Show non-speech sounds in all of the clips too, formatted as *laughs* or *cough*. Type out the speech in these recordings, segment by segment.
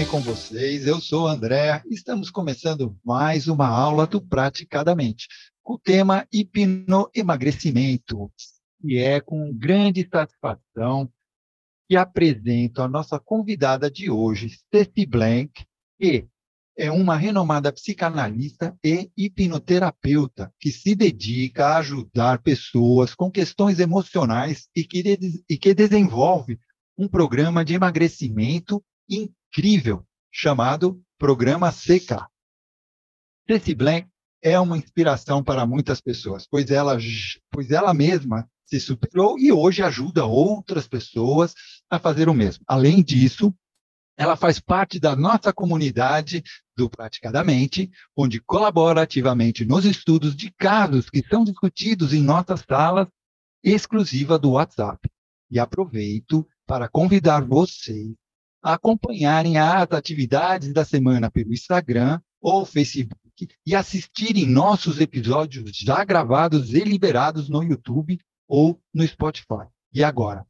bem com vocês? Eu sou o André. Estamos começando mais uma aula do Praticadamente, com o tema hipnoemagrecimento. E é com grande satisfação que apresento a nossa convidada de hoje, Ceci Blank, que é uma renomada psicanalista e hipnoterapeuta que se dedica a ajudar pessoas com questões emocionais e que, e que desenvolve um programa de emagrecimento incrível chamado Programa CK. Ceci Blank é uma inspiração para muitas pessoas, pois ela, pois ela mesma se superou e hoje ajuda outras pessoas a fazer o mesmo. Além disso, ela faz parte da nossa comunidade do Praticadamente, onde colabora ativamente nos estudos de casos que são discutidos em nossas salas exclusiva do WhatsApp. E aproveito para convidar vocês acompanharem as atividades da semana pelo Instagram ou Facebook e assistirem nossos episódios já gravados e liberados no YouTube ou no Spotify. E agora,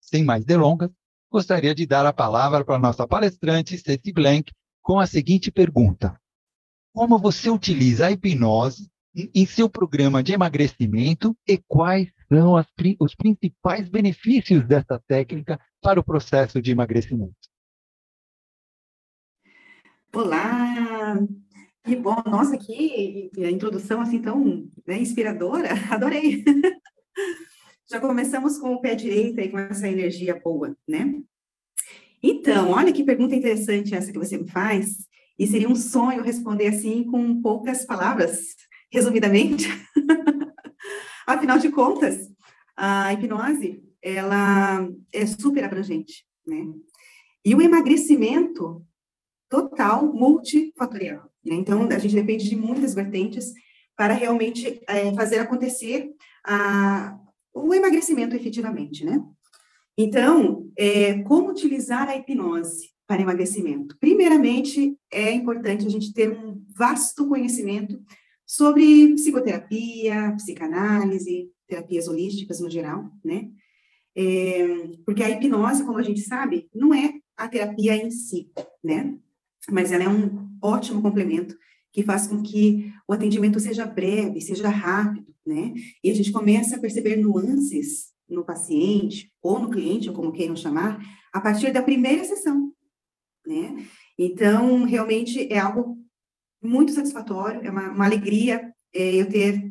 sem mais delongas, gostaria de dar a palavra para a nossa palestrante, Ceci Blank, com a seguinte pergunta: Como você utiliza a hipnose em seu programa de emagrecimento e quais são as, os principais benefícios dessa técnica para o processo de emagrecimento? Olá! Que bom! Nossa, que a introdução assim tão né, inspiradora, *laughs* adorei! Já começamos com o pé direito e com essa energia boa, né? Então, olha que pergunta interessante essa que você me faz, e seria um sonho responder assim com poucas palavras, resumidamente. *laughs* Afinal de contas, a hipnose, ela é super abrangente, né? E o emagrecimento total multifatorial. Né? Então, a gente depende de muitas vertentes para realmente é, fazer acontecer a, o emagrecimento efetivamente, né? Então, é, como utilizar a hipnose para emagrecimento? Primeiramente, é importante a gente ter um vasto conhecimento sobre psicoterapia, psicanálise, terapias holísticas no geral, né? É, porque a hipnose, como a gente sabe, não é a terapia em si, né? Mas ela é um ótimo complemento que faz com que o atendimento seja breve, seja rápido, né? E a gente começa a perceber nuances no paciente ou no cliente, ou como queiram chamar, a partir da primeira sessão, né? Então, realmente é algo muito satisfatório, é uma, uma alegria é, eu ter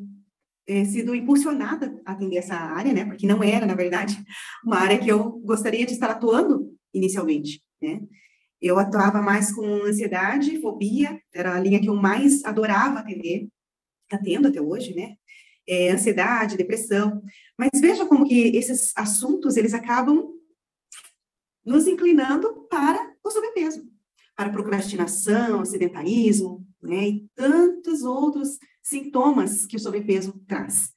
é, sido impulsionada a atender essa área, né? Porque não era, na verdade, uma área que eu gostaria de estar atuando inicialmente, né? Eu atuava mais com ansiedade, fobia, era a linha que eu mais adorava atender, atendo até hoje, né? É, ansiedade, depressão. Mas veja como que esses assuntos, eles acabam nos inclinando para o sobrepeso, para procrastinação, sedentarismo, né? E tantos outros sintomas que o sobrepeso traz.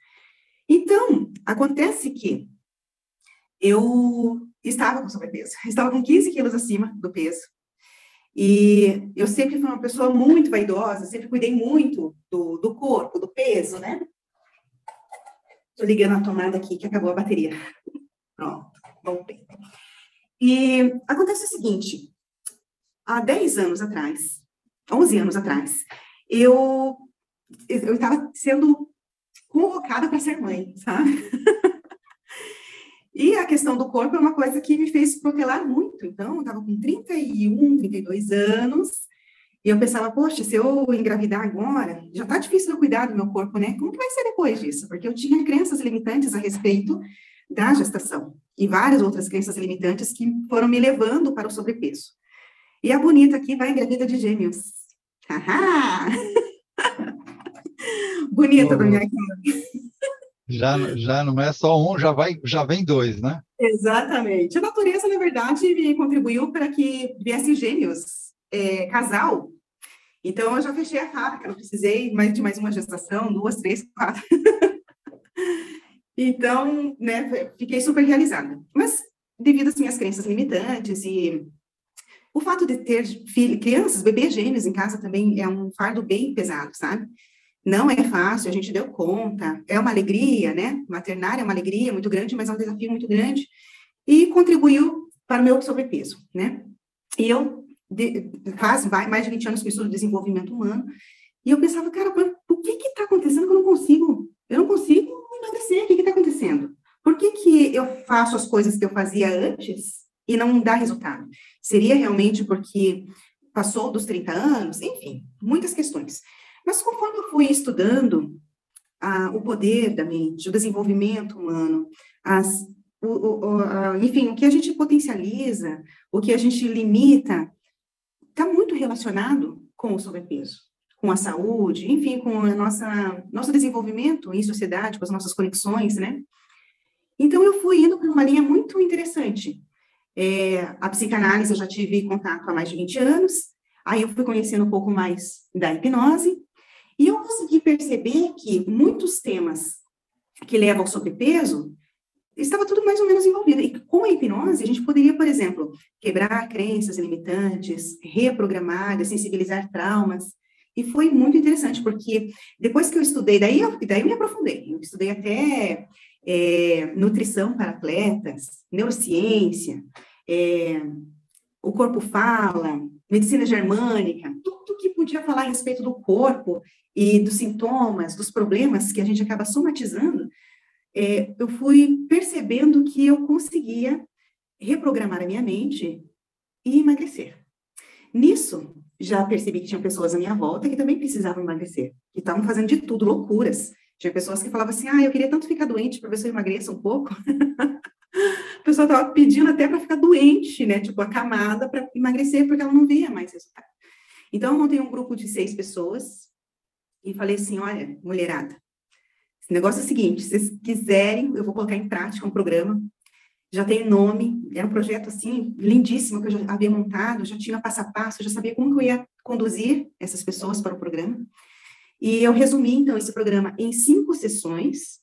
Então, acontece que eu estava com sobrepeso, estava com 15 quilos acima do peso. E eu sempre fui uma pessoa muito vaidosa, sempre cuidei muito do, do corpo, do peso, né? Estou ligando a tomada aqui, que acabou a bateria. *laughs* Pronto, voltei. E acontece o seguinte, há 10 anos atrás, 11 anos atrás, eu eu estava sendo convocada para ser mãe, sabe? *laughs* E a questão do corpo é uma coisa que me fez protelar muito. Então, eu estava com 31, 32 anos, e eu pensava, poxa, se eu engravidar agora, já está difícil eu cuidar do meu corpo, né? Como que vai ser depois disso? Porque eu tinha crenças limitantes a respeito da gestação e várias outras crenças limitantes que foram me levando para o sobrepeso. E a bonita aqui vai engravida de gêmeos. Haha! *laughs* bonita minha cara já, já não é só um, já, vai, já vem dois, né? Exatamente. A natureza, na verdade, contribuiu para que viessem gêmeos, é, casal. Então, eu já fechei a fábrica, não precisei mais de mais uma gestação, duas, três, quatro. *laughs* então, né, fiquei super realizada. Mas, devido às minhas crenças limitantes e o fato de ter filho, crianças, bebês gêmeos em casa também é um fardo bem pesado, sabe? Não é fácil, a gente deu conta, é uma alegria, né? Maternar é uma alegria muito grande, mas é um desafio muito grande, e contribuiu para o meu sobrepeso, né? E eu, de, faz mais de 20 anos que estudo desenvolvimento humano, e eu pensava, cara, o que que está acontecendo que eu não consigo? Eu não consigo emagrecer, o que que está acontecendo? Por que que eu faço as coisas que eu fazia antes e não dá resultado? Seria realmente porque passou dos 30 anos? Enfim, muitas questões. Mas conforme eu fui estudando ah, o poder da mente, o desenvolvimento humano, as, o, o, a, enfim, o que a gente potencializa, o que a gente limita, está muito relacionado com o sobrepeso, com a saúde, enfim, com a nossa nosso desenvolvimento em sociedade, com as nossas conexões, né? Então eu fui indo para uma linha muito interessante. É, a psicanálise eu já tive contato há mais de 20 anos, aí eu fui conhecendo um pouco mais da hipnose, e eu consegui perceber que muitos temas que levam ao sobrepeso estava tudo mais ou menos envolvido. E com a hipnose, a gente poderia, por exemplo, quebrar crenças limitantes, reprogramar, sensibilizar traumas. E foi muito interessante, porque depois que eu estudei, daí eu, daí eu me aprofundei. Eu estudei até é, nutrição para atletas, neurociência, é, o corpo fala, medicina germânica, tudo que podia falar a respeito do corpo e dos sintomas, dos problemas que a gente acaba somatizando, é, eu fui percebendo que eu conseguia reprogramar a minha mente e emagrecer. Nisso, já percebi que tinha pessoas à minha volta que também precisavam emagrecer, que estavam fazendo de tudo, loucuras. Tinha pessoas que falavam assim: ah, eu queria tanto ficar doente para ver se eu emagreça um pouco. *laughs* a pessoa estava pedindo até para ficar doente, né? Tipo, acamada para emagrecer, porque ela não via mais resultado. Então, eu montei um grupo de seis pessoas e falei assim: olha, mulherada, esse negócio é o seguinte: se vocês quiserem, eu vou colocar em prática um programa. Já tem nome, era um projeto assim lindíssimo que eu já havia montado, já tinha passo a passo, já sabia como eu ia conduzir essas pessoas para o programa. E eu resumi então esse programa em cinco sessões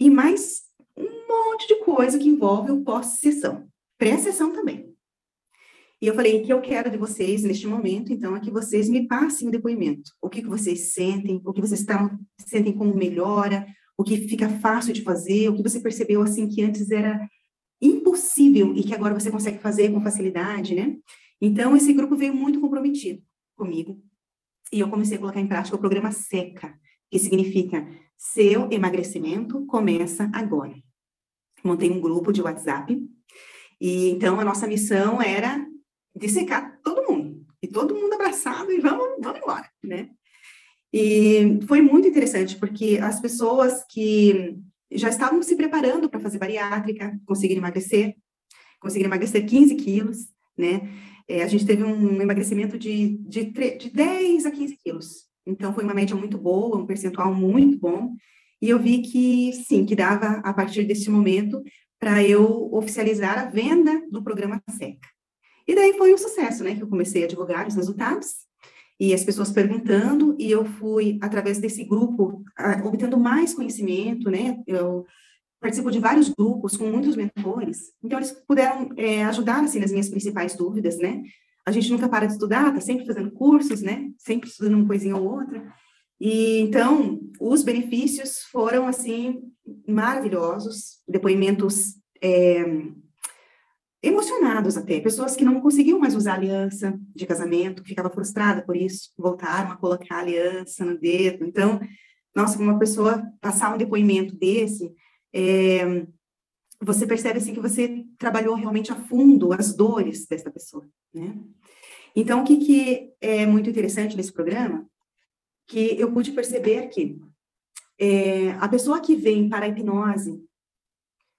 e mais um monte de coisa que envolve o pós-sessão, pré-sessão também. E eu falei, o que eu quero de vocês neste momento, então, é que vocês me passem o depoimento. O que, que vocês sentem, o que vocês estão, sentem como melhora, o que fica fácil de fazer, o que você percebeu, assim, que antes era impossível e que agora você consegue fazer com facilidade, né? Então, esse grupo veio muito comprometido comigo. E eu comecei a colocar em prática o programa SECA, que significa Seu Emagrecimento Começa Agora. Montei um grupo de WhatsApp, e então a nossa missão era dissecar todo mundo, e todo mundo abraçado e vamos, vamos embora, né? E foi muito interessante, porque as pessoas que já estavam se preparando para fazer bariátrica, conseguiram emagrecer, conseguiram emagrecer 15 quilos, né? É, a gente teve um emagrecimento de, de, de 10 a 15 quilos. Então, foi uma média muito boa, um percentual muito bom. E eu vi que, sim, que dava, a partir desse momento, para eu oficializar a venda do programa SECA. E daí foi um sucesso, né? Que eu comecei a divulgar os resultados e as pessoas perguntando, e eu fui, através desse grupo, obtendo mais conhecimento, né? Eu participo de vários grupos com muitos mentores, então eles puderam é, ajudar, assim, nas minhas principais dúvidas, né? A gente nunca para de estudar, tá sempre fazendo cursos, né? Sempre estudando uma coisinha ou outra. E então, os benefícios foram, assim, maravilhosos, depoimentos é, emocionados até, pessoas que não conseguiam mais usar aliança de casamento, ficava frustrada por isso, voltaram a colocar aliança no dedo. Então, nossa, uma pessoa passar um depoimento desse, é, você percebe assim que você trabalhou realmente a fundo as dores dessa pessoa, né? Então, o que, que é muito interessante nesse programa? Que eu pude perceber que é, a pessoa que vem para a hipnose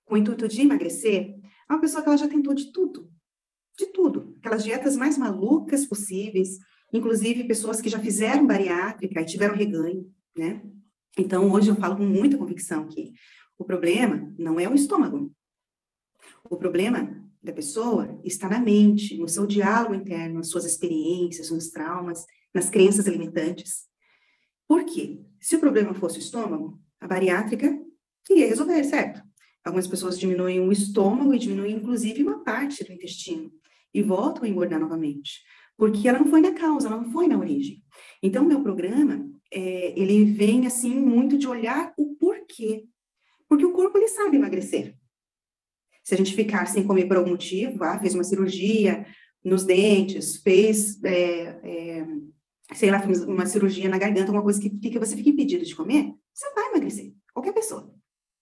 com o intuito de emagrecer, é uma pessoa que ela já tentou de tudo, de tudo, aquelas dietas mais malucas possíveis, inclusive pessoas que já fizeram bariátrica e tiveram reganho, né? Então, hoje eu falo com muita convicção que o problema não é o estômago. O problema da pessoa está na mente, no seu diálogo interno, nas suas experiências, nos traumas, nas crenças limitantes. Por quê? Se o problema fosse o estômago, a bariátrica queria resolver, certo? Algumas pessoas diminuem o estômago e diminuem, inclusive, uma parte do intestino e voltam a engordar novamente, porque ela não foi na causa, ela não foi na origem. Então, meu programa, é, ele vem, assim, muito de olhar o porquê. Porque o corpo, ele sabe emagrecer. Se a gente ficar sem comer por algum motivo, ah, fez uma cirurgia, nos dentes, fez, é, é, sei lá, uma cirurgia na garganta, uma coisa que fica, você fica impedido de comer, você vai emagrecer. Qualquer pessoa,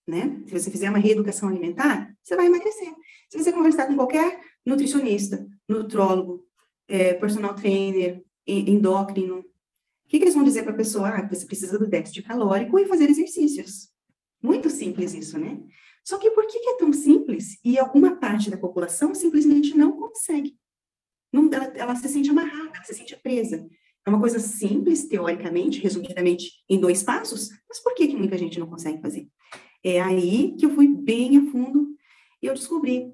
né? Se você fizer uma reeducação alimentar, você vai emagrecer. Se você conversar com qualquer nutricionista, nutrólogo, é, personal trainer, endócrino, o que, que eles vão dizer para a pessoa? Ah, você precisa do déficit calórico e fazer exercícios. Muito simples isso, né? Só que por que, que é tão simples e alguma parte da população simplesmente não consegue? Não, ela, ela se sente amarrada, ela se sente presa. É uma coisa simples, teoricamente, resumidamente, em dois passos, mas por que, que muita gente não consegue fazer? É aí que eu fui bem a fundo e eu descobri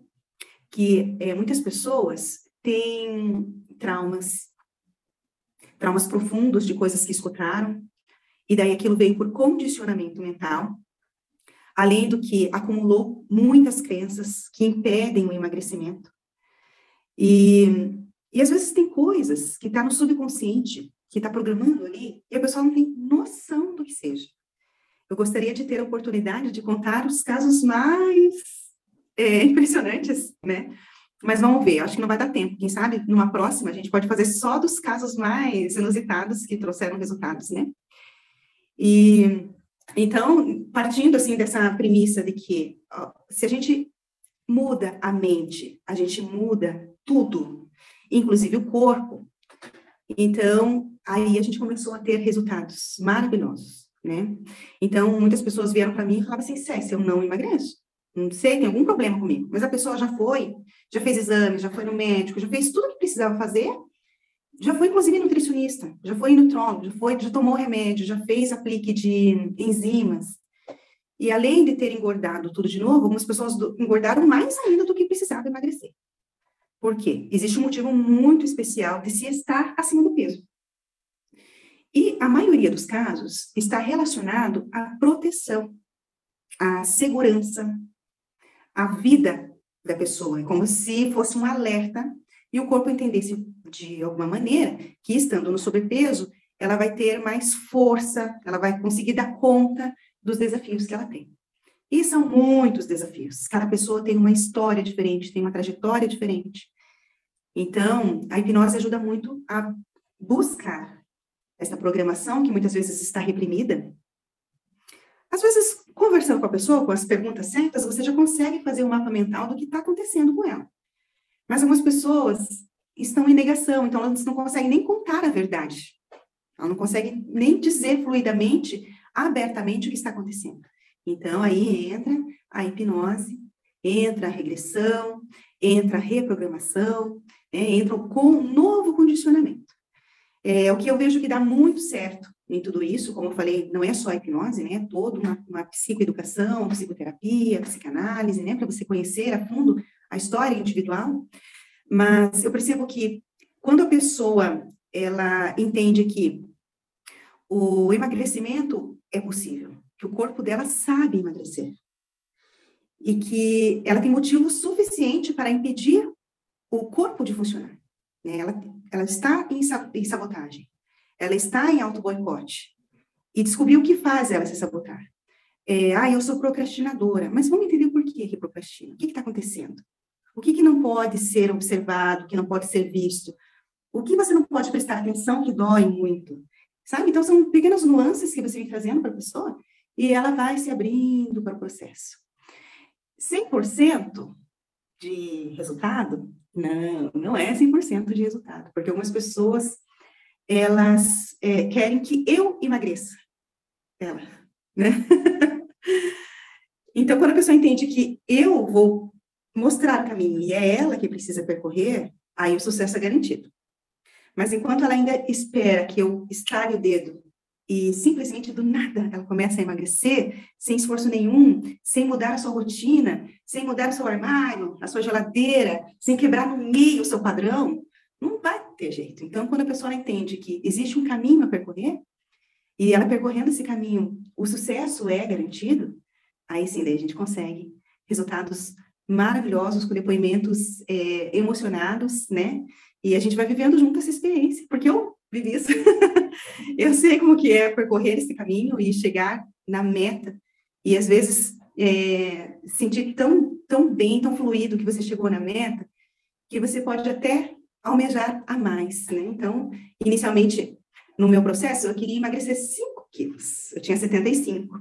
que é, muitas pessoas têm traumas, traumas profundos de coisas que escutaram, e daí aquilo veio por condicionamento mental, além do que acumulou muitas crenças que impedem o emagrecimento. E, e às vezes tem coisas que está no subconsciente, que está programando ali, e a pessoa não tem noção do que seja. Eu gostaria de ter a oportunidade de contar os casos mais é, *laughs* impressionantes, né? Mas vamos ver, acho que não vai dar tempo. Quem sabe, numa próxima, a gente pode fazer só dos casos mais inusitados que trouxeram resultados, né? E então, partindo assim dessa premissa de que ó, se a gente muda a mente, a gente muda tudo, inclusive o corpo. Então, aí a gente começou a ter resultados maravilhosos, né? Então, muitas pessoas vieram para mim e falavam assim, Cécia, eu não emagreço. Não sei, tem algum problema comigo. Mas a pessoa já foi, já fez exame, já foi no médico, já fez tudo que precisava fazer já foi inclusive nutricionista, já foi nutrólogo, já foi, já tomou remédio, já fez aplique de enzimas. E além de ter engordado tudo de novo, algumas pessoas engordaram mais ainda do que precisava emagrecer. Por quê? Existe um motivo muito especial de se estar acima do peso. E a maioria dos casos está relacionado à proteção, à segurança, à vida da pessoa. É como se fosse um alerta e o corpo entendesse de alguma maneira que estando no sobrepeso, ela vai ter mais força, ela vai conseguir dar conta dos desafios que ela tem. E são muitos desafios. Cada pessoa tem uma história diferente, tem uma trajetória diferente. Então, a hipnose ajuda muito a buscar essa programação que muitas vezes está reprimida. Às vezes, conversando com a pessoa, com as perguntas certas, você já consegue fazer um mapa mental do que está acontecendo com ela. Mas algumas pessoas estão em negação, então elas não conseguem nem contar a verdade. Ela não consegue nem dizer fluidamente, abertamente o que está acontecendo. Então, aí entra a hipnose, entra a regressão, entra a reprogramação, né, entra um novo condicionamento. É, o que eu vejo que dá muito certo em tudo isso, como eu falei, não é só a hipnose, né? É toda uma, uma psicoeducação, psicoterapia, psicanálise, né? Para você conhecer a fundo a história individual, mas eu percebo que quando a pessoa ela entende que o emagrecimento é possível, que o corpo dela sabe emagrecer e que ela tem motivo suficiente para impedir o corpo de funcionar. Né? Ela, ela está em, em sabotagem, ela está em auto-boicote e descobriu o que faz ela se sabotar. É, ah, eu sou procrastinadora, mas vamos entender por que que procrastina. O que está acontecendo? O que, que não pode ser observado, que não pode ser visto? O que você não pode prestar atenção que dói muito? Sabe? Então, são pequenas nuances que você vem trazendo para a pessoa e ela vai se abrindo para o processo. 100% de resultado? Não, não é 100% de resultado, porque algumas pessoas, elas é, querem que eu emagreça. Ela, né? *laughs* então, quando a pessoa entende que eu vou mostrar o caminho e é ela que precisa percorrer, aí o sucesso é garantido. Mas enquanto ela ainda espera que eu estale o dedo e simplesmente do nada ela começa a emagrecer, sem esforço nenhum, sem mudar a sua rotina, sem mudar o seu armário, a sua geladeira, sem quebrar no meio o seu padrão, não vai ter jeito. Então, quando a pessoa entende que existe um caminho a percorrer, e ela percorrendo esse caminho, o sucesso é garantido, aí sim, daí a gente consegue resultados maravilhosos, com depoimentos é, emocionados, né? E a gente vai vivendo junto essa experiência, porque eu vivi isso. *laughs* eu sei como que é percorrer esse caminho e chegar na meta. E às vezes é, sentir tão, tão bem, tão fluido que você chegou na meta, que você pode até almejar a mais, né? Então, inicialmente, no meu processo, eu queria emagrecer 5 quilos. Eu tinha 75.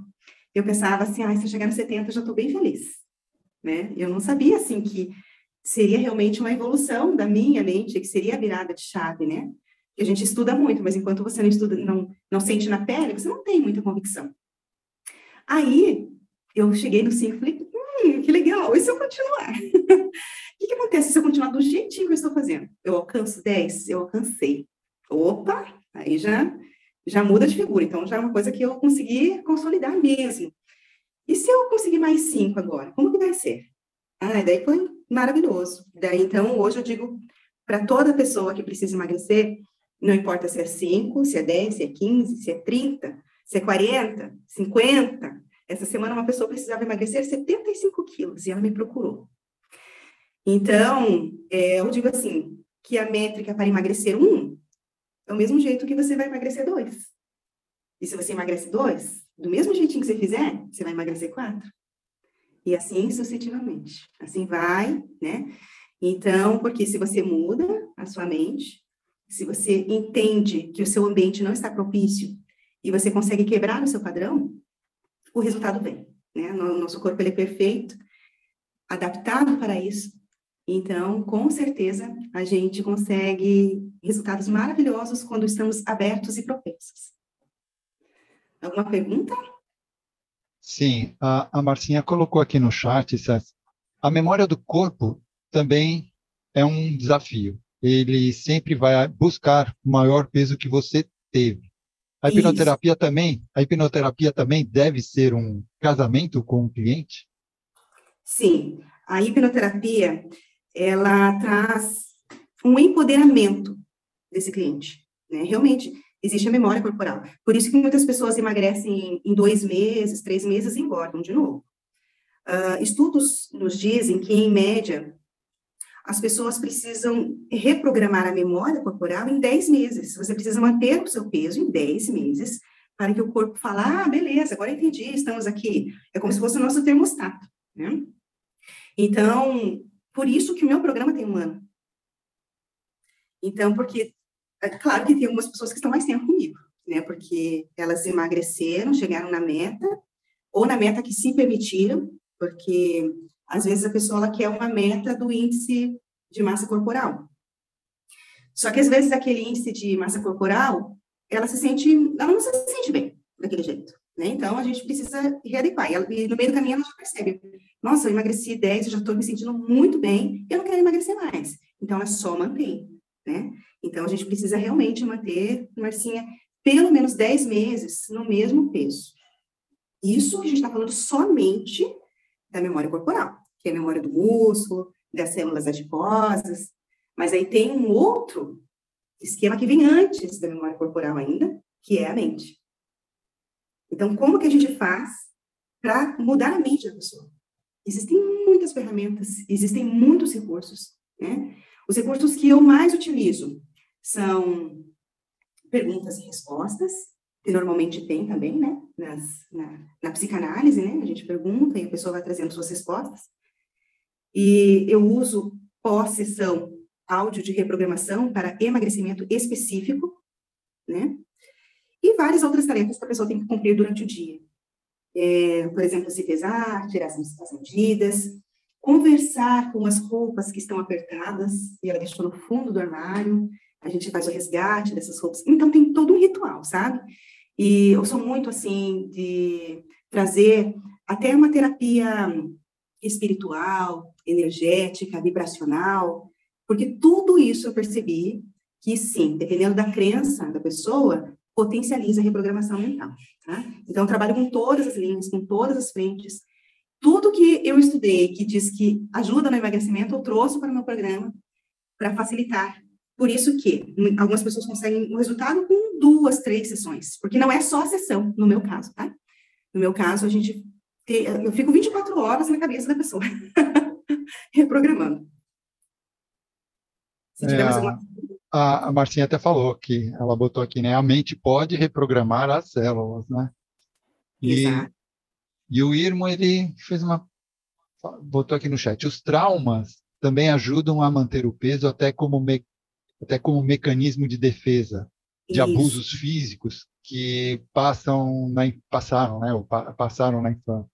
Eu pensava assim, ah, se eu chegar nos 70, eu já estou bem feliz, né? Eu não sabia, assim, que seria realmente uma evolução da minha mente, que seria a virada de chave, né? Que a gente estuda muito, mas enquanto você não estuda, não, não sente na pele, você não tem muita convicção. Aí, eu cheguei no 5 e falei, hum, que legal, e se eu continuar? *laughs* O que, que acontece se eu continuar do jeitinho que eu estou fazendo? Eu alcanço 10? Eu alcancei. Opa, aí já, já muda de figura. Então, já é uma coisa que eu consegui consolidar mesmo. E se eu conseguir mais 5 agora? Como que vai ser? Ah, daí foi maravilhoso. Daí, então, hoje eu digo para toda pessoa que precisa emagrecer, não importa se é 5, se é 10, se é 15, se é 30, se é 40, 50. Essa semana uma pessoa precisava emagrecer 75 quilos e ela me procurou. Então, é, eu digo assim, que a métrica para emagrecer um é o mesmo jeito que você vai emagrecer dois. E se você emagrece dois, do mesmo jeitinho que você fizer, você vai emagrecer quatro. E assim sucessivamente. Assim vai, né? Então, porque se você muda a sua mente, se você entende que o seu ambiente não está propício e você consegue quebrar o seu padrão, o resultado vem. Né? Nosso corpo ele é perfeito, adaptado para isso, então, com certeza, a gente consegue resultados maravilhosos quando estamos abertos e propensos. Alguma pergunta? Sim, a, a Marcinha colocou aqui no chat, a memória do corpo também é um desafio. Ele sempre vai buscar o maior peso que você teve. A hipnoterapia Isso. também, a hipnoterapia também deve ser um casamento com o cliente? Sim, a hipnoterapia ela traz um empoderamento desse cliente. Né? Realmente, existe a memória corporal. Por isso que muitas pessoas emagrecem em dois meses, três meses e engordam de novo. Uh, estudos nos dizem que, em média, as pessoas precisam reprogramar a memória corporal em 10 meses. Você precisa manter o seu peso em 10 meses para que o corpo fale, ah, beleza, agora entendi, estamos aqui. É como se fosse o nosso termostato, né? Então, por isso que o meu programa tem um ano. Então, porque, é claro que tem algumas pessoas que estão mais tempo comigo, né? Porque elas emagreceram, chegaram na meta, ou na meta que se permitiram, porque às vezes a pessoa ela quer uma meta do índice de massa corporal. Só que às vezes aquele índice de massa corporal, ela se sente, ela não se sente bem daquele jeito. Né? Então, a gente precisa readequar. E, no meio do caminho, ela já percebe: nossa, eu emagreci 10, eu já estou me sentindo muito bem, eu não quero emagrecer mais. Então, ela só mantém. Né? Então, a gente precisa realmente manter, Marcinha, pelo menos 10 meses no mesmo peso. Isso a gente está falando somente da memória corporal, que é a memória do músculo, das células adiposas. Mas aí tem um outro esquema que vem antes da memória corporal ainda, que é a mente. Então, como que a gente faz para mudar a mente da pessoa? Existem muitas ferramentas, existem muitos recursos, né? Os recursos que eu mais utilizo são perguntas e respostas, que normalmente tem também, né? Nas, na, na psicanálise, né? A gente pergunta e a pessoa vai trazendo suas respostas. E eu uso pós-sessão áudio de reprogramação para emagrecimento específico, né? e várias outras tarefas que a pessoa tem que cumprir durante o dia. É, por exemplo, se pesar, tirar as medidas, conversar com as roupas que estão apertadas e ela deixou no fundo do armário, a gente faz o resgate dessas roupas. Então, tem todo um ritual, sabe? E eu sou muito, assim, de trazer até uma terapia espiritual, energética, vibracional, porque tudo isso eu percebi que, sim, dependendo da crença da pessoa, potencializa a reprogramação mental. Tá? Então, eu trabalho com todas as linhas, com todas as frentes. Tudo que eu estudei que diz que ajuda no emagrecimento, eu trouxe para o meu programa para facilitar. Por isso que algumas pessoas conseguem o resultado com duas, três sessões, porque não é só a sessão, no meu caso, tá? No meu caso, a gente eu fico 24 horas na cabeça da pessoa, *laughs* reprogramando. Se tiver é, mais alguma a, a Marcinha até falou que ela botou aqui, né? A mente pode reprogramar as células, né? E, Exato. e o Irmo, ele fez uma... botou aqui no chat, os traumas também ajudam a manter o peso até como me, até como mecanismo de defesa de Isso. abusos físicos que passam na, passaram, né, passaram na infância.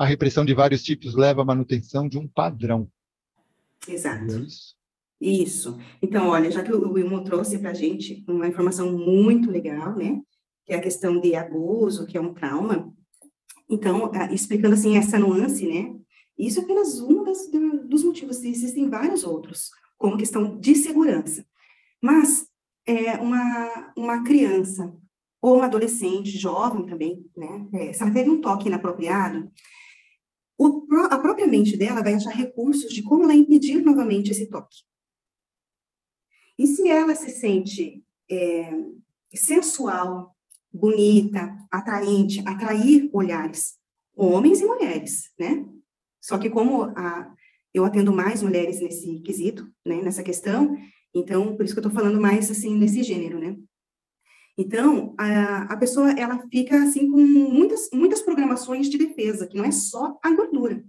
A repressão de vários tipos leva à manutenção de um padrão. Exato. É isso? Isso. Então, olha, já que o Wilmo trouxe para a gente uma informação muito legal, né, que é a questão de abuso, que é um trauma, então, explicando assim essa nuance, né, isso é apenas um das, dos motivos, existem vários outros, como questão de segurança. Mas, é, uma, uma criança ou um adolescente, jovem também, né, é, se ela teve um toque inapropriado, o, a própria mente dela vai achar recursos de como ela impedir novamente esse toque. E se ela se sente é, sensual, bonita, atraente, atrair olhares, homens e mulheres, né? Só que como a, eu atendo mais mulheres nesse quesito, né, nessa questão, então, por isso que eu estou falando mais, assim, nesse gênero, né? Então, a, a pessoa, ela fica, assim, com muitas, muitas programações de defesa, que não é só a gordura.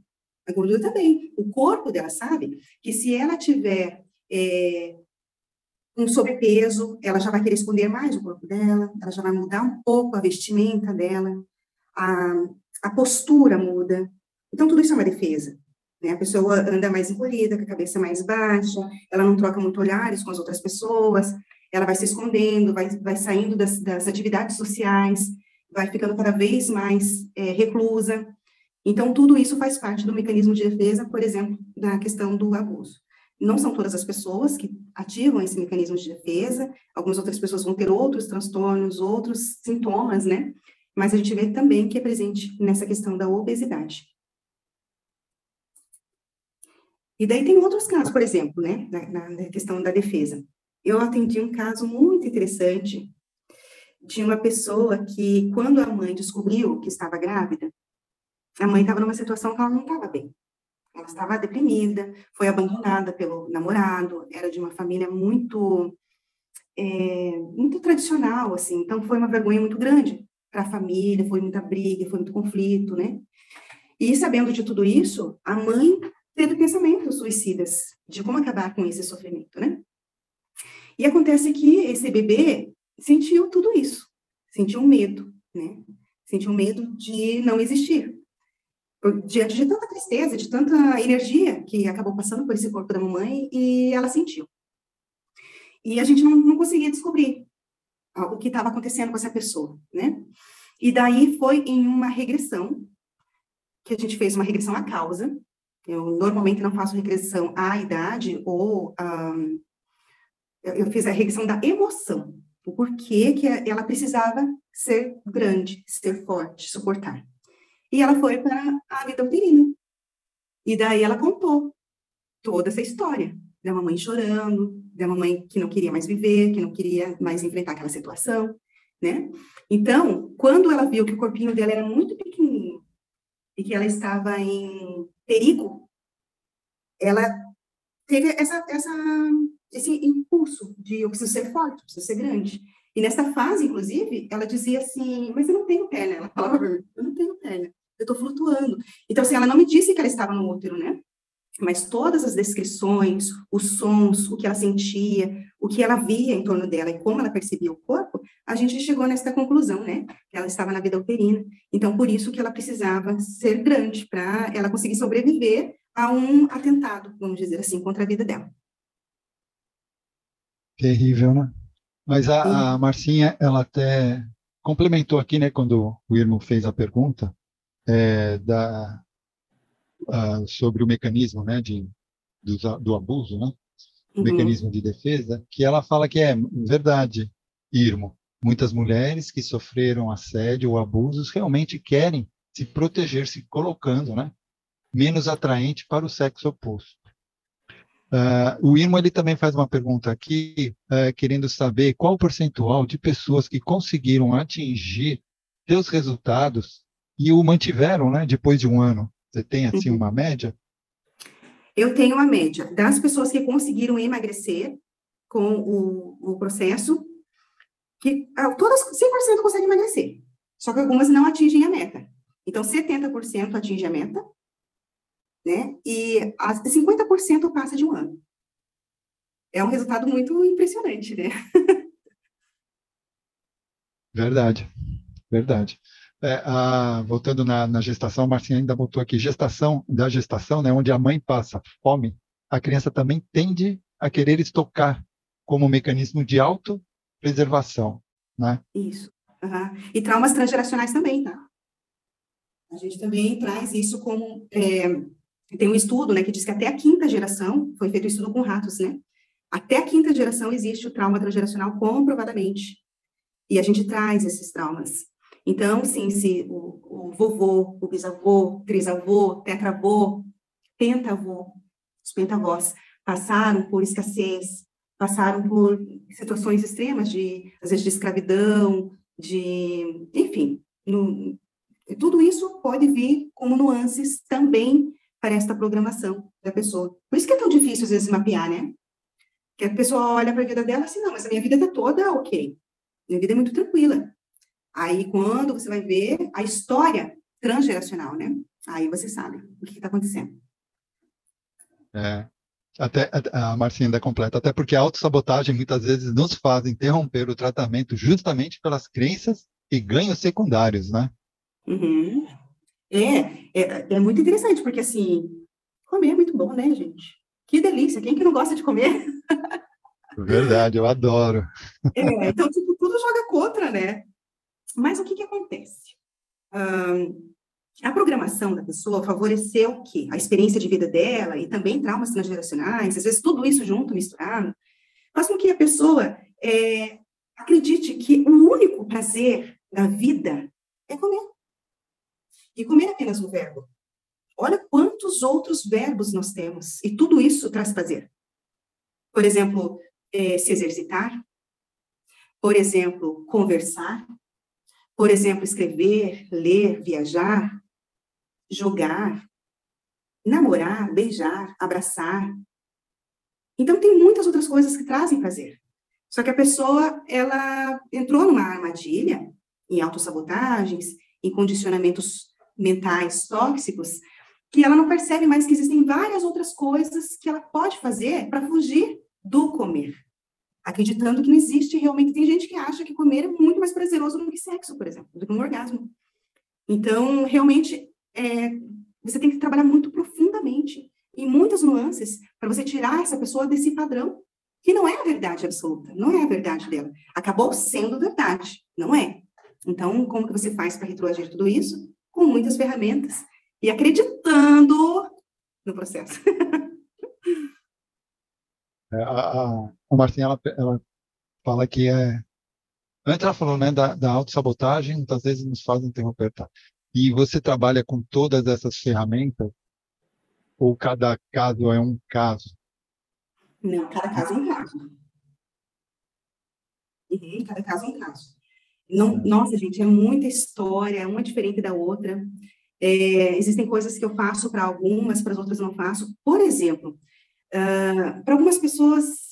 A gordura também. O corpo dela sabe que se ela tiver é, um sobrepeso, ela já vai querer esconder mais o corpo dela, ela já vai mudar um pouco a vestimenta dela, a, a postura muda. Então, tudo isso é uma defesa. Né? A pessoa anda mais encolhida, com a cabeça mais baixa, ela não troca muito olhares com as outras pessoas, ela vai se escondendo, vai, vai saindo das, das atividades sociais, vai ficando cada vez mais é, reclusa. Então, tudo isso faz parte do mecanismo de defesa, por exemplo, da questão do abuso. Não são todas as pessoas que ativam esse mecanismo de defesa, algumas outras pessoas vão ter outros transtornos, outros sintomas, né? Mas a gente vê também que é presente nessa questão da obesidade. E daí tem outros casos, por exemplo, né, na, na questão da defesa. Eu atendi um caso muito interessante de uma pessoa que, quando a mãe descobriu que estava grávida, a mãe estava numa situação que ela não estava bem. Ela estava deprimida, foi abandonada pelo namorado, era de uma família muito é, muito tradicional, assim, então foi uma vergonha muito grande para a família, foi muita briga, foi muito conflito, né? E sabendo de tudo isso, a mãe teve pensamentos suicidas de como acabar com esse sofrimento, né? E acontece que esse bebê sentiu tudo isso, sentiu medo, né? Sentiu medo de não existir, diante de tanta tristeza, de tanta energia que acabou passando por esse corpo da mamãe e ela sentiu. E a gente não, não conseguia descobrir o que estava acontecendo com essa pessoa, né? E daí foi em uma regressão, que a gente fez uma regressão à causa. Eu normalmente não faço regressão à idade ou um, eu fiz a regressão da emoção, o porquê que ela precisava ser grande, ser forte, suportar. E ela foi para a vida uterina. E daí ela contou toda essa história da mamãe chorando, da mamãe que não queria mais viver, que não queria mais enfrentar aquela situação, né? Então, quando ela viu que o corpinho dela era muito pequenininho e que ela estava em perigo, ela teve essa, essa, esse impulso de eu preciso ser forte, preciso ser grande. E nessa fase, inclusive, ela dizia assim, mas eu não tenho perna. Ela falava, eu não tenho perna eu estou flutuando. Então, assim, ela não me disse que ela estava no útero, né? Mas todas as descrições, os sons, o que ela sentia, o que ela via em torno dela e como ela percebia o corpo, a gente chegou nessa conclusão, né? Que ela estava na vida uterina. Então, por isso que ela precisava ser grande para ela conseguir sobreviver a um atentado, vamos dizer assim, contra a vida dela. Terrível, né? Mas a, a Marcinha, ela até complementou aqui, né, quando o Irmo fez a pergunta, é, da, uh, sobre o mecanismo né, de, do, do abuso, né? Uhum. mecanismo de defesa, que ela fala que é verdade, Irmo. Muitas mulheres que sofreram assédio ou abusos realmente querem se proteger, se colocando né, menos atraente para o sexo oposto. Uh, o Irmo ele também faz uma pergunta aqui, uh, querendo saber qual o percentual de pessoas que conseguiram atingir seus resultados e o mantiveram, né, depois de um ano. Você tem, assim, uhum. uma média? Eu tenho uma média das pessoas que conseguiram emagrecer com o, o processo, que ah, todas 100% conseguem emagrecer, só que algumas não atingem a meta. Então, 70% atinge a meta, né? E 50% passa de um ano. é um resultado muito impressionante, né? Verdade, verdade. É, a, voltando na, na, gestação, a Marcinha ainda botou aqui, gestação, da gestação, né, onde a mãe passa fome, a criança também tende a querer estocar como mecanismo de autopreservação, né? Isso. Uhum. E traumas transgeracionais também, tá? A gente também traz isso como... É, tem um estudo, né, que diz que até a quinta geração, foi feito um estudo com ratos, né? Até a quinta geração existe o trauma transgeracional comprovadamente. E a gente traz esses traumas. Então, sim, se o, o vovô, o bisavô, trisavô, tetravô, pentavô, os pentavós passaram por escassez, passaram por situações extremas de, às vezes, de escravidão, de, enfim, no, tudo isso pode vir como nuances também para esta programação da pessoa. Por isso que é tão difícil, às vezes, mapear, né? Que a pessoa olha para a vida dela assim, não, mas a minha vida está toda ok. Minha vida é muito tranquila. Aí, quando você vai ver a história transgeracional, né? Aí você sabe o que está acontecendo. É, até a Marcinha ainda completa, até porque a autossabotagem muitas vezes nos faz interromper o tratamento justamente pelas crenças e ganhos secundários, né? Uhum. É, é, é muito interessante, porque assim, comer é muito bom, né, gente? Que delícia, quem que não gosta de comer? *laughs* Verdade, eu adoro. *laughs* É, então, tipo, tudo joga contra, né? Mas o que que acontece? Um, a programação da pessoa favoreceu o quê? A experiência de vida dela e também traumas transgeracionais, às vezes tudo isso junto, misturado, faz com que a pessoa é, acredite que o único prazer da vida é comer. E comer apenas um verbo. Olha quantos outros verbos nós temos, e tudo isso traz prazer. Por exemplo, é, se exercitar, por exemplo, conversar, por exemplo, escrever, ler, viajar, jogar, namorar, beijar, abraçar. Então, tem muitas outras coisas que trazem prazer. Só que a pessoa, ela entrou numa armadilha, em autossabotagens, em condicionamentos mentais tóxicos, que ela não percebe mais que existem várias outras coisas que ela pode fazer para fugir do comer. Acreditando que não existe realmente. Tem gente que acha que comer é muito mais prazeroso do que sexo, por exemplo, do que um orgasmo. Então, realmente, é, você tem que trabalhar muito profundamente, em muitas nuances, para você tirar essa pessoa desse padrão, que não é a verdade absoluta, não é a verdade dela. Acabou sendo verdade, não é. Então, como que você faz para retroagir tudo isso? Com muitas ferramentas e acreditando no processo. *laughs* É, a, a, a Marcinha, ela, ela fala que é... Antes ela falou, né, da, da autossabotagem, muitas vezes nos faz interromper, tá? E você trabalha com todas essas ferramentas? Ou cada caso é um caso? Não, cada caso é um caso. Uhum, cada caso é um caso. Não, nossa, gente, é muita história, uma diferente da outra. É, existem coisas que eu faço para algumas, para as outras não faço. Por exemplo, uh, para algumas pessoas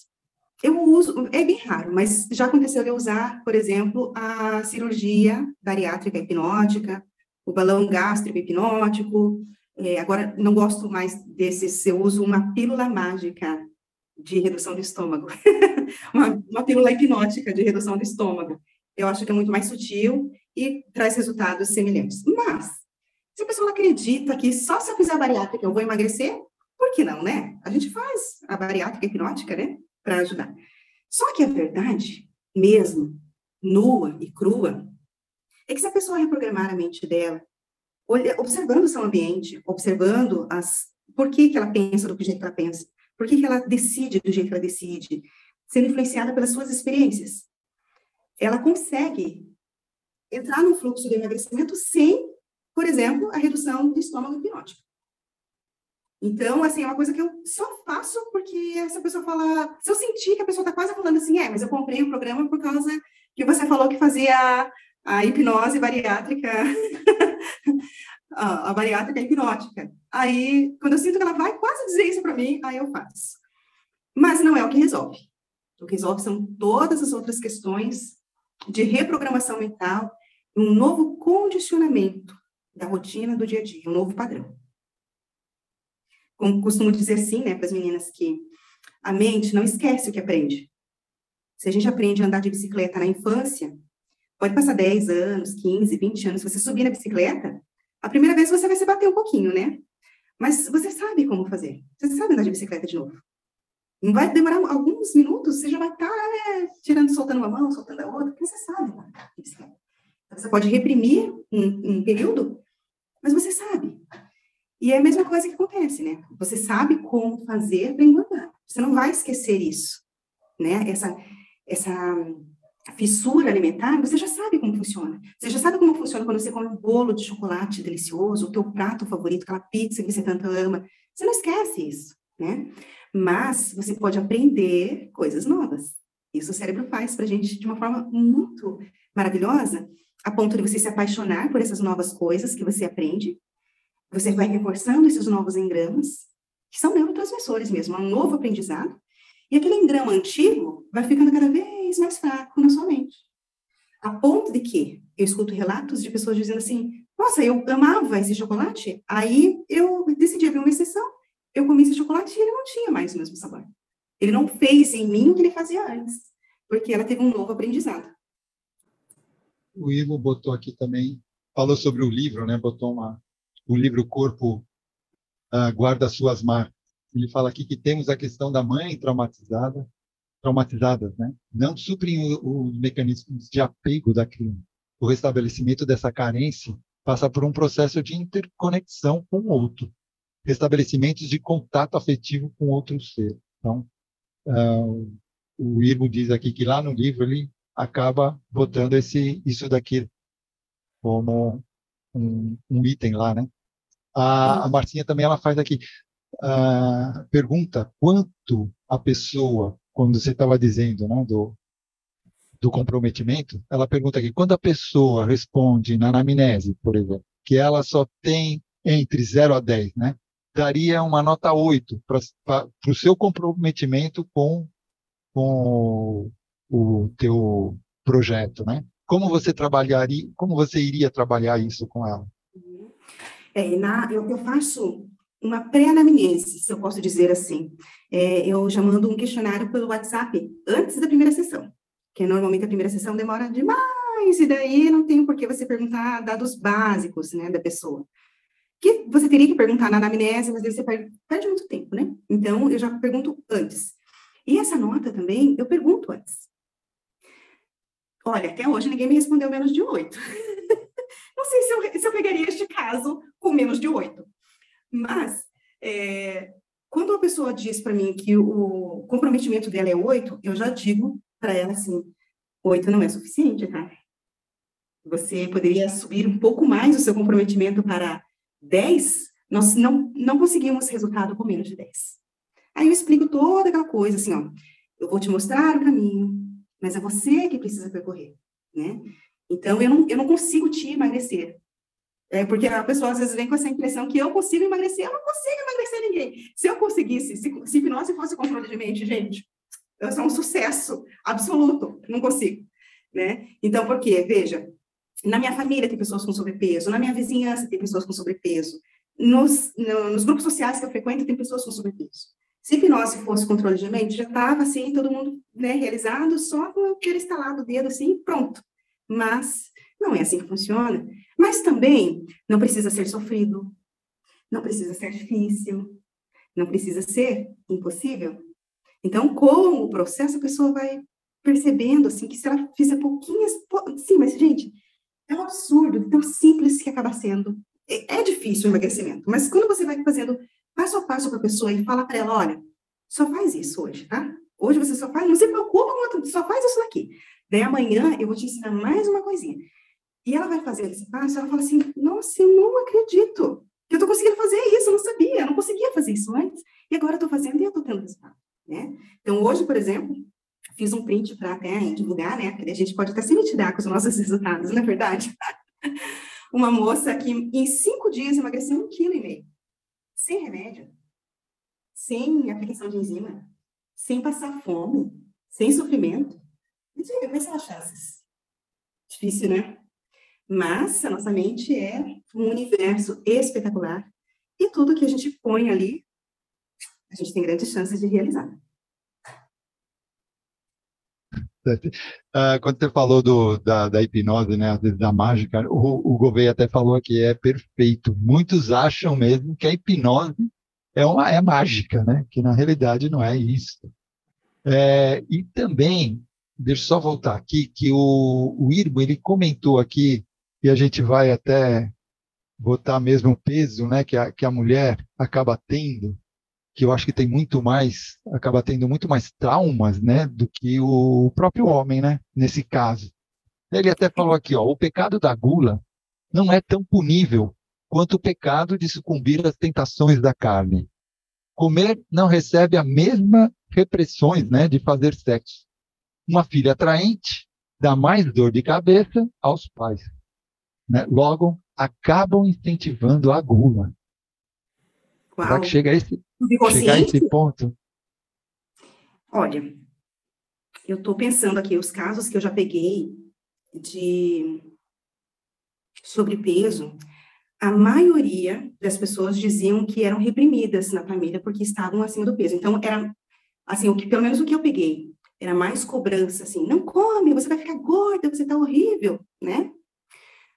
eu uso, é bem raro, mas já aconteceu eu usar, por exemplo, a cirurgia bariátrica hipnótica, o balão gástrico hipnótico. É, agora, não gosto mais desses, eu uso uma pílula mágica de redução do estômago. *laughs* uma, uma pílula hipnótica de redução do estômago. Eu acho que é muito mais sutil e traz resultados semelhantes. Mas, se a pessoa acredita que só se eu fizer a bariátrica eu vou emagrecer, por que não, né? A gente faz a bariátrica hipnótica, né? Para ajudar. Só que a verdade, mesmo, nua e crua, é que se a pessoa reprogramar a mente dela, observando o seu ambiente, observando as, por que, que ela pensa do jeito que ela pensa, por que, que ela decide do jeito que ela decide, sendo influenciada pelas suas experiências, ela consegue entrar no fluxo de emagrecimento sem, por exemplo, a redução do estômago hipnótico. Então, assim, é uma coisa que eu só faço porque essa pessoa fala. Se eu sentir que a pessoa está quase falando assim, é, mas eu comprei o programa por causa que você falou que fazia a hipnose bariátrica, *laughs* a, bariátrica hipnótica. Aí, quando eu sinto que ela vai quase dizer isso para mim, aí eu faço. Mas não é o que resolve. O que resolve são todas as outras questões de reprogramação mental, um novo condicionamento da rotina do dia a dia, um novo padrão. Como costumo dizer assim, né, para as meninas que a mente não esquece o que aprende. Se a gente aprende a andar de bicicleta na infância, pode passar 10 anos, 15, 20 anos, se você subir na bicicleta, a primeira vez você vai se bater um pouquinho, né? Mas você sabe como fazer. Você sabe andar de bicicleta de novo. Não vai demorar alguns minutos, você já vai estar tá, né, tirando, soltando uma mão, soltando a outra, porque você sabe de bicicleta. Então, você pode reprimir um, um período, mas você sabe. E é a mesma coisa que acontece, né? Você sabe como fazer para engordar. Você não vai esquecer isso, né? Essa, essa fissura alimentar, você já sabe como funciona. Você já sabe como funciona quando você come um bolo de chocolate delicioso, o teu prato favorito, aquela pizza que você tanto ama. Você não esquece isso, né? Mas você pode aprender coisas novas. Isso o cérebro faz para a gente de uma forma muito maravilhosa, a ponto de você se apaixonar por essas novas coisas que você aprende. Você vai reforçando esses novos engramas, que são neurotransmissores mesmo, é um novo aprendizado. E aquele engrama antigo vai ficando cada vez mais fraco na sua mente. A ponto de que eu escuto relatos de pessoas dizendo assim: Nossa, eu amava esse chocolate, aí eu decidi abrir uma exceção. Eu comi esse chocolate e ele não tinha mais o mesmo sabor. Ele não fez em mim o que ele fazia antes, porque ela teve um novo aprendizado. O Ivo botou aqui também, falou sobre o livro, né? Botou uma, o livro Corpo uh, Guarda Suas Marcas. Ele fala aqui que temos a questão da mãe traumatizada, traumatizadas, né? Não suprem os mecanismos de apego da criança. O restabelecimento dessa carência passa por um processo de interconexão com o outro, restabelecimentos de contato afetivo com outro ser. Então, uh, o Irmo diz aqui que lá no livro ele acaba botando esse isso daqui como um, um item lá, né? A, a Marcinha também ela faz aqui uh, pergunta quanto a pessoa, quando você estava dizendo né, do, do comprometimento, ela pergunta aqui, quando a pessoa responde na anamnese, por exemplo, que ela só tem entre 0 a 10, né? Daria uma nota 8 para o seu comprometimento com, com o, o teu projeto, né? Como você trabalharia, como você iria trabalhar isso com ela? É, na, eu, eu faço uma pré-anamnese, se eu posso dizer assim. É, eu já mando um questionário pelo WhatsApp antes da primeira sessão, que normalmente a primeira sessão demora demais, e daí não tem por que você perguntar dados básicos, né, da pessoa. Que você teria que perguntar na anamnese, mas daí você perde, perde muito tempo, né? Então, eu já pergunto antes. E essa nota também, eu pergunto antes. Olha, até hoje ninguém me respondeu menos de oito. *laughs* não sei se eu, se eu pegaria este caso com menos de oito. Mas, é, quando a pessoa diz para mim que o comprometimento dela é oito, eu já digo para ela assim: oito não é suficiente, tá? Você poderia subir um pouco mais o seu comprometimento para dez. Nós não, não conseguimos resultado com menos de dez. Aí eu explico toda aquela coisa, assim, ó. Eu vou te mostrar o caminho, mas é você que precisa percorrer, né? Então, eu não, eu não consigo te emagrecer. É, porque a pessoa às vezes vem com essa impressão que eu consigo emagrecer, eu não consigo emagrecer ninguém. Se eu conseguisse, se, se hipnose fosse controle de mente, gente, eu sou um sucesso absoluto, não consigo, né? Então, por quê? Veja, na minha família tem pessoas com sobrepeso, na minha vizinhança tem pessoas com sobrepeso, nos, no, nos grupos sociais que eu frequento tem pessoas com sobrepeso. Se hipnose fosse controle de mente, já estava assim, todo mundo né, realizado, só com aquele estalado o dedo assim, pronto. Mas não é assim que funciona. Mas também não precisa ser sofrido, não precisa ser difícil, não precisa ser impossível. Então, com o processo, a pessoa vai percebendo, assim, que se ela fizer pouquinhas... Sim, mas, gente, é um absurdo, tão simples que acaba sendo. É, é difícil o emagrecimento, mas quando você vai fazendo passo a passo para a pessoa e fala para ela, olha, só faz isso hoje, tá? Hoje você só faz, não se preocupa com outro, só faz isso daqui. Daí amanhã eu vou te ensinar mais uma coisinha. E ela vai fazer esse passo, ela fala assim: Nossa, eu não acredito que eu estou conseguindo fazer isso, eu não sabia, eu não conseguia fazer isso antes, e agora estou fazendo e eu estou tendo resultado. Né? Então, hoje, por exemplo, fiz um print para até divulgar, né? A gente pode até se mitidar com os nossos *laughs* resultados, não é verdade? *laughs* Uma moça que em cinco dias emagreceu um quilo e meio, sem remédio, sem aplicação de enzima, sem passar fome, sem sofrimento. Quais são as chances? Difícil, né? Mas a nossa mente é um universo espetacular e tudo que a gente põe ali, a gente tem grandes chances de realizar. Uh, quando você falou do, da, da, hipnose, né, da mágica, o, o Gouveia até falou que é perfeito. Muitos acham mesmo que a hipnose é, uma, é mágica, né? que na realidade não é isso. É, e também, deixa eu só voltar aqui, que o, o Irbo, ele comentou aqui, e a gente vai até botar mesmo o peso né, que, a, que a mulher acaba tendo, que eu acho que tem muito mais, acaba tendo muito mais traumas, né, do que o próprio homem, né, nesse caso. Ele até falou aqui, ó, o pecado da gula não é tão punível quanto o pecado de sucumbir às tentações da carne. Comer não recebe a mesma repressões, né, de fazer sexo. Uma filha atraente dá mais dor de cabeça aos pais. Né? Logo, acabam incentivando a gula. Uau. Será que chega a esse, chegar a esse ponto? Olha, eu estou pensando aqui, os casos que eu já peguei de sobrepeso, a maioria das pessoas diziam que eram reprimidas na família porque estavam acima do peso. Então, era, assim, o que, pelo menos o que eu peguei, era mais cobrança, assim, não come, você vai ficar gorda, você tá horrível, né?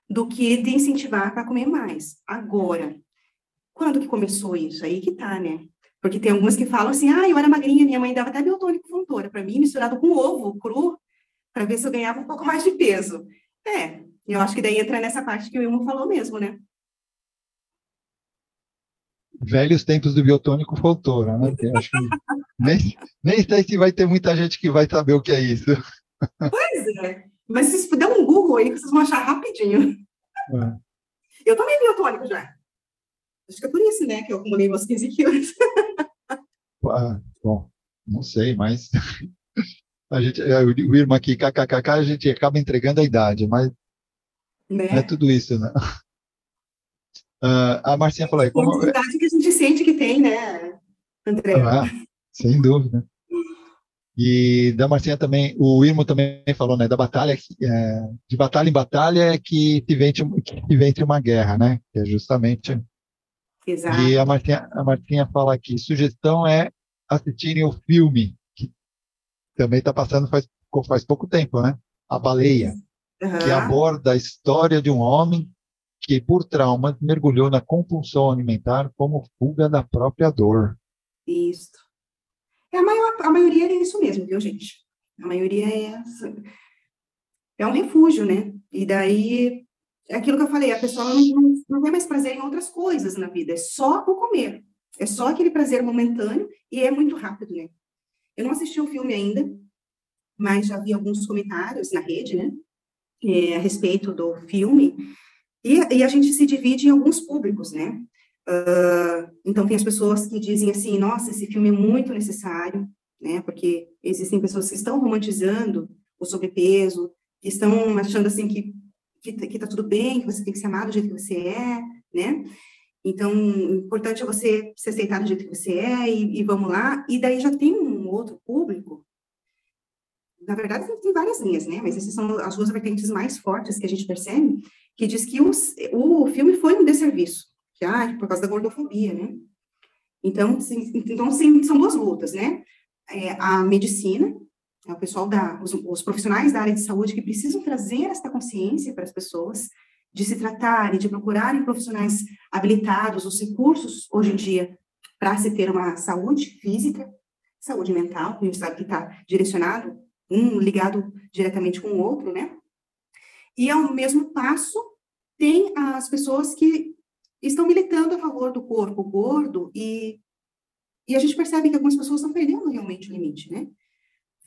Do que de incentivar para comer mais. Agora, quando que começou isso? Aí que tá, né? Porque tem algumas que falam assim, ah, eu era magrinha, minha mãe dava até biotônico fontora para mim, misturado com ovo cru, para ver se eu ganhava um pouco mais de peso. É, eu acho que daí entra nessa parte que o Ilmo falou mesmo, né? Velhos tempos do biotônico fontora, né? acho que nem, nem sei se vai ter muita gente que vai saber o que é isso. Pois é, mas se vocês der um Google aí, vocês vão achar rapidinho. É. Eu tomei biotônico já. Acho que é por isso, né, que eu acumulei meus 15 quilos. Ah, bom, não sei, mas *laughs* a gente, é, o irmão aqui, kkkk, a gente acaba entregando a idade, mas né? é tudo isso, né? Uh, *laughs* a Marcinha falou aí. Como... A idade que a gente sente que tem, né, André? Ah, sem dúvida. E da Marcinha também, o Irmo também falou, né, da batalha, é, de batalha em batalha é que se vence, que se vence uma guerra, né, que é justamente Exato. E a Martinha, a Martinha fala aqui, sugestão é assistirem o filme, que também está passando faz, faz pouco tempo, né? A Baleia, uhum. que aborda a história de um homem que, por traumas, mergulhou na compulsão alimentar como fuga da própria dor. Isso. É a, maior, a maioria é isso mesmo, viu, gente? A maioria é, é um refúgio, né? E daí é aquilo que eu falei, a pessoa não, não, não vê mais prazer em outras coisas na vida, é só o comer. É só aquele prazer momentâneo e é muito rápido, né? Eu não assisti o filme ainda, mas já vi alguns comentários na rede, né? É, a respeito do filme. E, e, a gente se divide em alguns públicos, né? Uh, então, tem as pessoas que dizem assim: nossa, esse filme é muito necessário, né? Porque existem pessoas que estão romantizando o sobrepeso, que estão achando assim que que, que tá tudo bem, que você tem que ser amado do jeito que você é, né? Então, o importante é você se aceitar do jeito que você é e, e vamos lá. E daí já tem um outro público. Na verdade, tem várias linhas, né? Mas essas são as duas vertentes mais fortes que a gente percebe, que diz que os, o filme foi um desserviço, que, ah, por causa da gordofobia, né? Então, sim, então sim, são duas lutas, né? É, a medicina, é o pessoal da, os, os, profissionais da área de saúde que precisam trazer esta consciência para as pessoas de se tratarem, de procurarem profissionais habilitados, os recursos hoje em dia para se ter uma saúde física, saúde mental, a gente sabe que está direcionado, um ligado diretamente com o outro, né? E ao mesmo passo tem as pessoas que estão militando a favor do corpo gordo e e a gente percebe que algumas pessoas estão perdendo realmente o limite, né?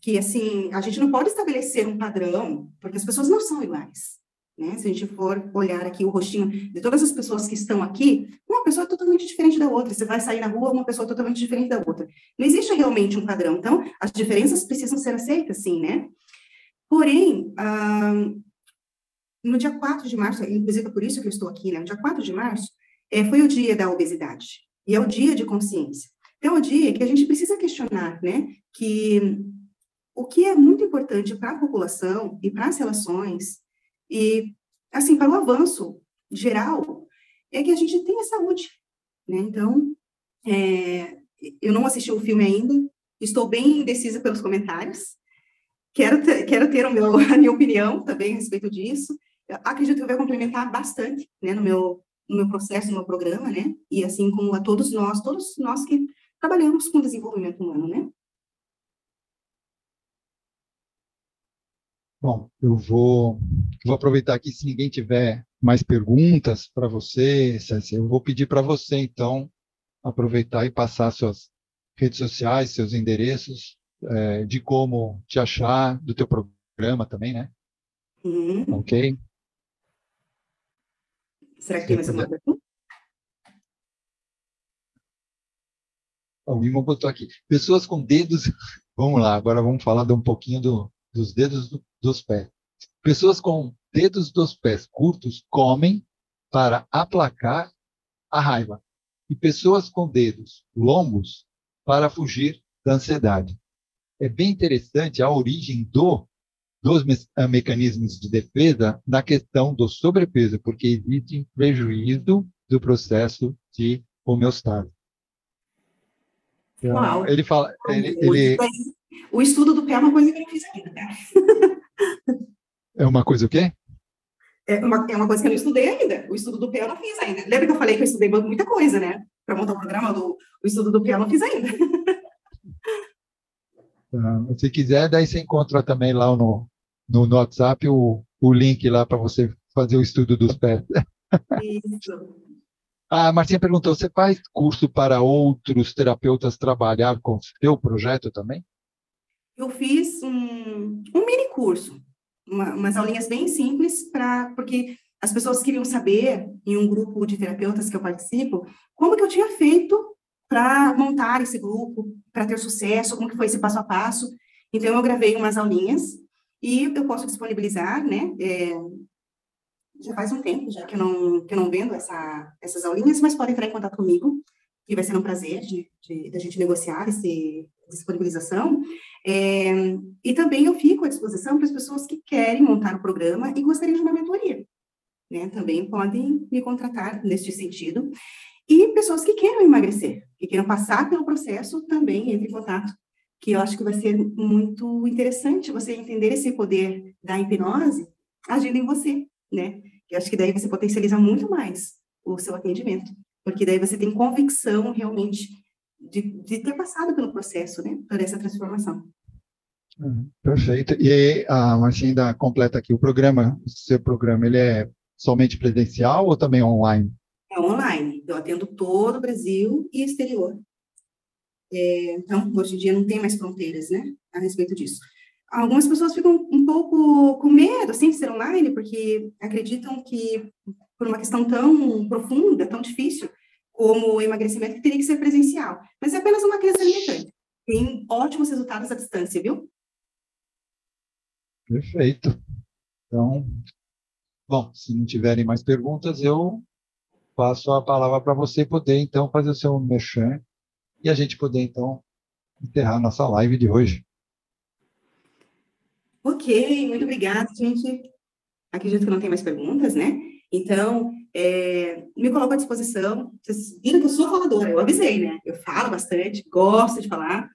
que assim a gente não pode estabelecer um padrão porque as pessoas não são iguais. Né? Se a gente for olhar aqui o rostinho de todas as pessoas que estão aqui, uma pessoa é totalmente diferente da outra. Você vai sair na rua, uma pessoa é totalmente diferente da outra. Não existe realmente um padrão. Então, as diferenças precisam ser aceitas, sim, né? Porém, ah, no dia 4 de março, inclusive é por isso que eu estou aqui, né? No dia 4 de março, é, foi o dia da obesidade. E é o dia de consciência. Então, é o dia que a gente precisa questionar, né? Que o que é muito importante para a população e para as relações, e, assim, para o avanço geral, é que a gente tenha saúde, né? Então, é, eu não assisti o filme ainda, estou bem indecisa pelos comentários, quero ter, quero ter o meu, *laughs* a minha opinião também a respeito disso. Eu acredito que vai complementar bastante, né, no meu, no meu processo, no meu programa, né, e assim como a todos nós, todos nós que trabalhamos com desenvolvimento humano, né. Bom, eu vou, vou aproveitar aqui, se ninguém tiver mais perguntas para você, Cécia, eu vou pedir para você, então, aproveitar e passar suas redes sociais, seus endereços, é, de como te achar, do teu programa também, né? Uhum. Ok? Será que tem mais alguma pergunta? Mimo botou aqui. Pessoas com dedos. *laughs* Vamos lá, agora vamos falar de um pouquinho do, dos dedos do, dos pés. Pessoas com dedos dos pés curtos comem para aplacar a raiva. E pessoas com dedos longos para fugir da ansiedade. É bem interessante a origem do, dos me eh, mecanismos de defesa na questão do sobrepeso, porque existe prejuízo do processo de homeostase. Então, ele fala. Ele, ele... O estudo do pé é uma coisa que eu não fiz ainda? *laughs* É uma coisa o quê? É uma, é uma coisa que eu não estudei ainda. O estudo do pé eu não fiz ainda. Lembra que eu falei que eu estudei muita coisa, né? Para montar o programa do o estudo do pé eu não fiz ainda. *laughs* Ah, se quiser, daí você encontra também lá no, no, no WhatsApp o, o link lá para você fazer o estudo dos pés. Isso. *laughs* A Marcinha perguntou: você faz curso para outros terapeutas trabalhar com o seu projeto também? Eu fiz um, um mini curso, uma, umas aulinhas bem simples, pra, porque as pessoas queriam saber, em um grupo de terapeutas que eu participo, como que eu tinha feito para montar esse grupo, para ter sucesso, como que foi esse passo a passo. Então, eu gravei umas aulinhas e eu posso disponibilizar, né? É, já faz um tempo já que eu não, que eu não vendo essa, essas aulinhas, mas pode entrar em contato comigo, e vai ser um prazer de, de, de a gente negociar esse, disponibilização. É, e também eu fico à disposição para as pessoas que querem montar o programa e gostariam de uma mentoria. Né? Também podem me contratar neste sentido. E pessoas que queiram emagrecer, que queiram passar pelo processo, também entre em contato, que eu acho que vai ser muito interessante você entender esse poder da hipnose agindo em você, né? Eu acho que daí você potencializa muito mais o seu atendimento, porque daí você tem convicção realmente de, de ter passado pelo processo, né, por essa transformação. Uhum, perfeito. E a Marcinha ainda completa aqui, o programa, o seu programa, ele é somente presencial ou também online? É online, eu atendo todo o Brasil e exterior. É, então, hoje em dia não tem mais fronteiras, né, a respeito disso. Algumas pessoas ficam um pouco com medo, assim, de ser online, porque acreditam que, por uma questão tão profunda, tão difícil, como o emagrecimento, que teria que ser presencial. Mas é apenas uma crença limitante. Tem ótimos resultados à distância, viu? Perfeito. Então, bom, se não tiverem mais perguntas, eu passo a palavra para você poder, então, fazer o seu merchan e a gente poder, então, encerrar nossa live de hoje. Ok, muito obrigada, gente. Acredito que não tem mais perguntas, né? Então, é, me coloco à disposição. Vocês viram que eu sou faladora, eu avisei, né? Eu falo bastante, gosto de falar.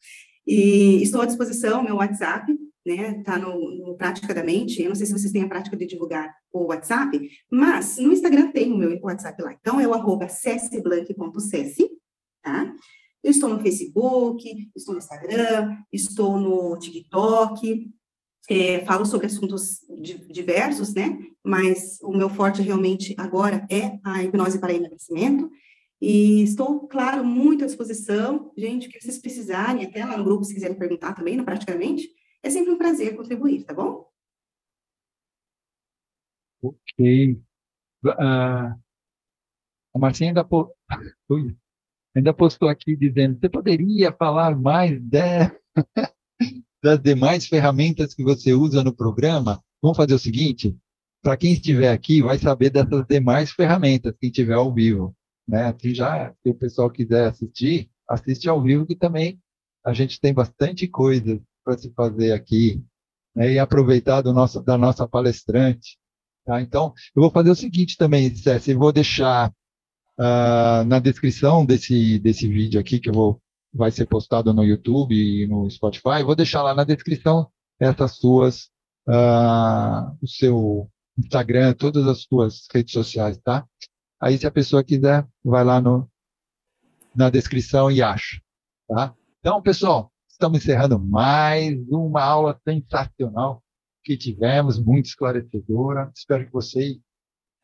E estou à disposição, meu WhatsApp, né? Tá no, no Prática da Mente. Eu não sei se vocês têm a prática de divulgar o WhatsApp, mas no Instagram tem o meu WhatsApp lá. Então, é o arroba tá? Eu estou no Facebook, estou no Instagram, estou no TikTok, é, falo sobre assuntos diversos, né? Mas o meu forte realmente agora é a hipnose para emagrecimento. E estou, claro, muito à disposição. Gente, o que vocês precisarem, até lá no grupo, se quiserem perguntar também, não, praticamente, é sempre um prazer contribuir, tá bom? Ok. Uh, a Marcinha ainda, po... *laughs* ainda postou aqui dizendo: você poderia falar mais de *laughs* das demais ferramentas que você usa no programa, vamos fazer o seguinte: para quem estiver aqui, vai saber dessas demais ferramentas, quem estiver ao vivo. Né? Assim já, se o pessoal quiser assistir, assiste ao vivo, que também a gente tem bastante coisa para se fazer aqui né? e aproveitar do nosso, da nossa palestrante. Tá? Então, eu vou fazer o seguinte também, César, eu vou deixar uh, na descrição desse, desse vídeo aqui, que eu vou vai ser postado no YouTube e no Spotify. Vou deixar lá na descrição essas suas, uh, o seu Instagram, todas as suas redes sociais, tá? Aí, se a pessoa quiser, vai lá no, na descrição e acha, tá? Então, pessoal, estamos encerrando mais uma aula sensacional que tivemos, muito esclarecedora. Espero que vocês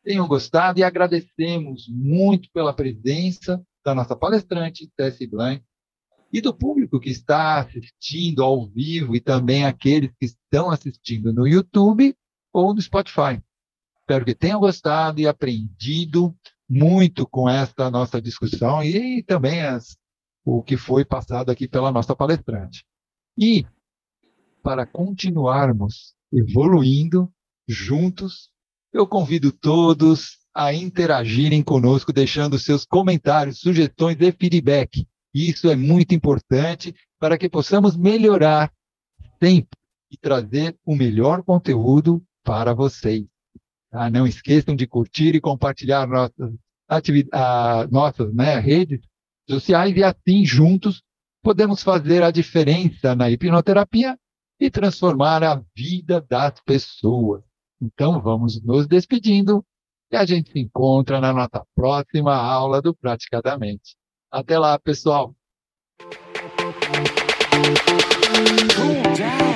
tenham gostado e agradecemos muito pela presença da nossa palestrante, Tessie Blank, e do público que está assistindo ao vivo e também aqueles que estão assistindo no YouTube ou no Spotify. Espero que tenham gostado e aprendido muito com esta nossa discussão e também as, o que foi passado aqui pela nossa palestrante. E para continuarmos evoluindo juntos, eu convido todos a interagirem conosco, deixando seus comentários, sugestões e feedback. Isso é muito importante para que possamos melhorar sempre e trazer o melhor conteúdo para vocês. Tá? Não esqueçam de curtir e compartilhar nossas, atividades, nossas né, redes sociais e assim juntos podemos fazer a diferença na hipnoterapia e transformar a vida das pessoas. Então vamos nos despedindo e a gente se encontra na nossa próxima aula do Praticadamente. Até lá, pessoal. Cool down.